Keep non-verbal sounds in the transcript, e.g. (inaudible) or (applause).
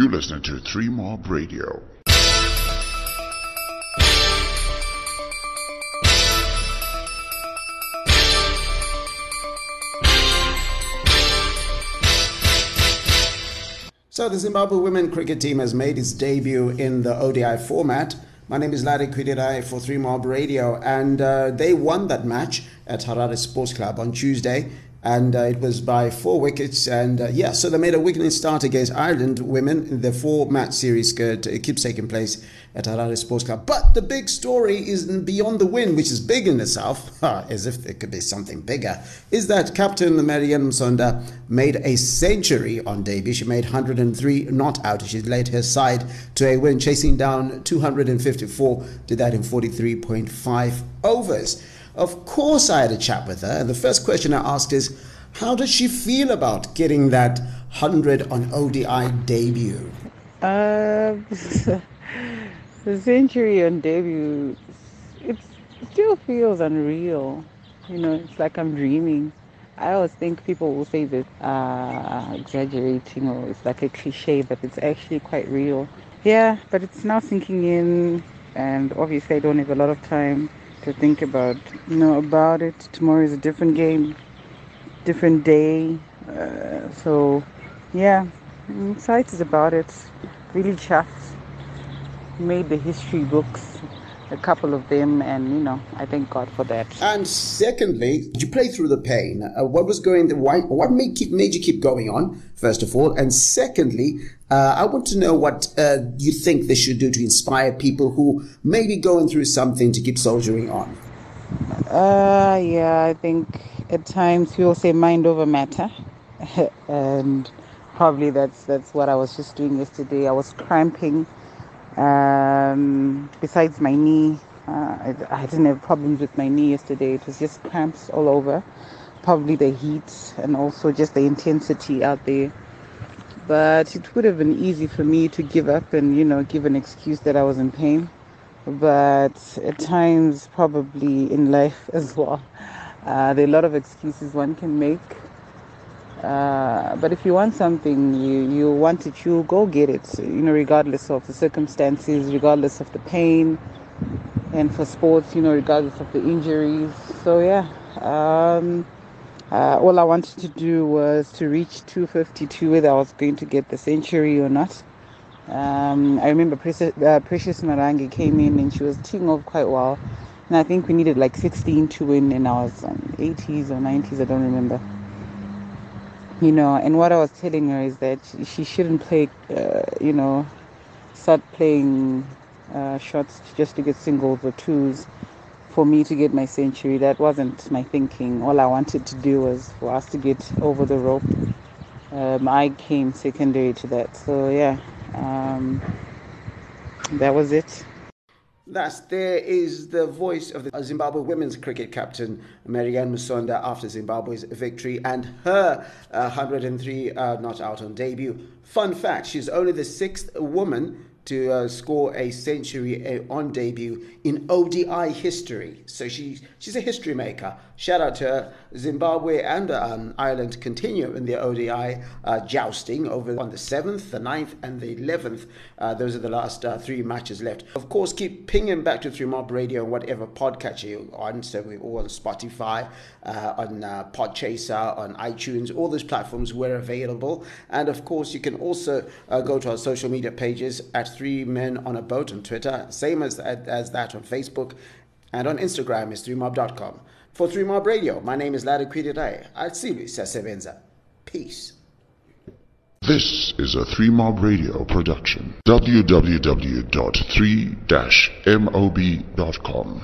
You listening to Three Mob Radio. So the Zimbabwe women cricket team has made its debut in the ODI format. My name is Larry Kwidirai for Three Mob Radio, and uh, they won that match at Harare Sports Club on Tuesday and uh, it was by four wickets. And uh, yeah, so they made a winning start against Ireland women. The four match series could, it keeps taking place at Harare Sports Club. But the big story is beyond the win, which is big in itself, (laughs) as if there could be something bigger, is that Captain Mary-Anne Sonda made a century on debut. She made 103 not out. She led her side to a win, chasing down 254, did that in 43.5 overs. Of course, I had a chat with her, and the first question I asked is, how does she feel about getting that 100 on ODI debut? Uh, (laughs) the century on debut, it still feels unreal. You know, it's like I'm dreaming. I always think people will say that uh, exaggerating or it's like a cliche, but it's actually quite real. Yeah, but it's now sinking in, and obviously I don't have a lot of time to think about, you know, about it. Tomorrow is a different game, different day. Uh, so, yeah, I'm excited about it. Really chuffed. Made the history books, a couple of them, and you know, I thank God for that. And secondly, you play through the pain. Uh, what was going? Why? What made, keep, made you keep going on? First of all, and secondly, uh, I want to know what uh, you think they should do to inspire people who may be going through something to keep soldiering on. Uh, yeah, I think at times people say mind over matter, (laughs) and probably that's that's what I was just doing yesterday. I was cramping. Um, besides my knee, uh, I, I didn't have problems with my knee yesterday. It was just cramps all over. Probably the heat and also just the intensity out there but it would have been easy for me to give up and you know give an excuse that I was in pain but at times probably in life (laughs) as well uh, there are a lot of excuses one can make uh, but if you want something you you want it you go get it you know regardless of the circumstances regardless of the pain and for sports you know regardless of the injuries so yeah um, uh, all I wanted to do was to reach 252, whether I was going to get the century or not. Um, I remember Precious, uh, Precious Marange came in and she was teeing off quite well. And I think we needed like 16 to win, and I was on 80s or 90s, I don't remember. You know, and what I was telling her is that she shouldn't play, uh, you know, start playing uh, shots just to get singles or twos for me to get my century. That wasn't my thinking. All I wanted to do was for us to get over the rope. Um, I came secondary to that. So, yeah, um, that was it. Thus, there is the voice of the Zimbabwe women's cricket captain, Mary-Anne Musonda, after Zimbabwe's victory and her uh, 103 uh, not out on debut. Fun fact she's only the sixth woman to uh, score a century uh, on debut in ODI history. So she, she's a history maker. Shout out to her. Zimbabwe and um, Ireland continue in their ODI uh, jousting over on the 7th, the 9th, and the 11th. Uh, those are the last uh, three matches left. Of course, keep pinging back to 3 Mob Radio and whatever podcatcher you're on. So we're all on Spotify, uh, on Podchaser, on iTunes, all those platforms we're available. And of course, you can also go to our social media pages at Three Men on a Boat on Twitter, same as, as that on Facebook, and on Instagram is 3mob.com. For 3mob Radio, my name is Larry Kwidirai. Atsili Sasebenza. Peace. This is a 3mob Radio production. www.3-mob.com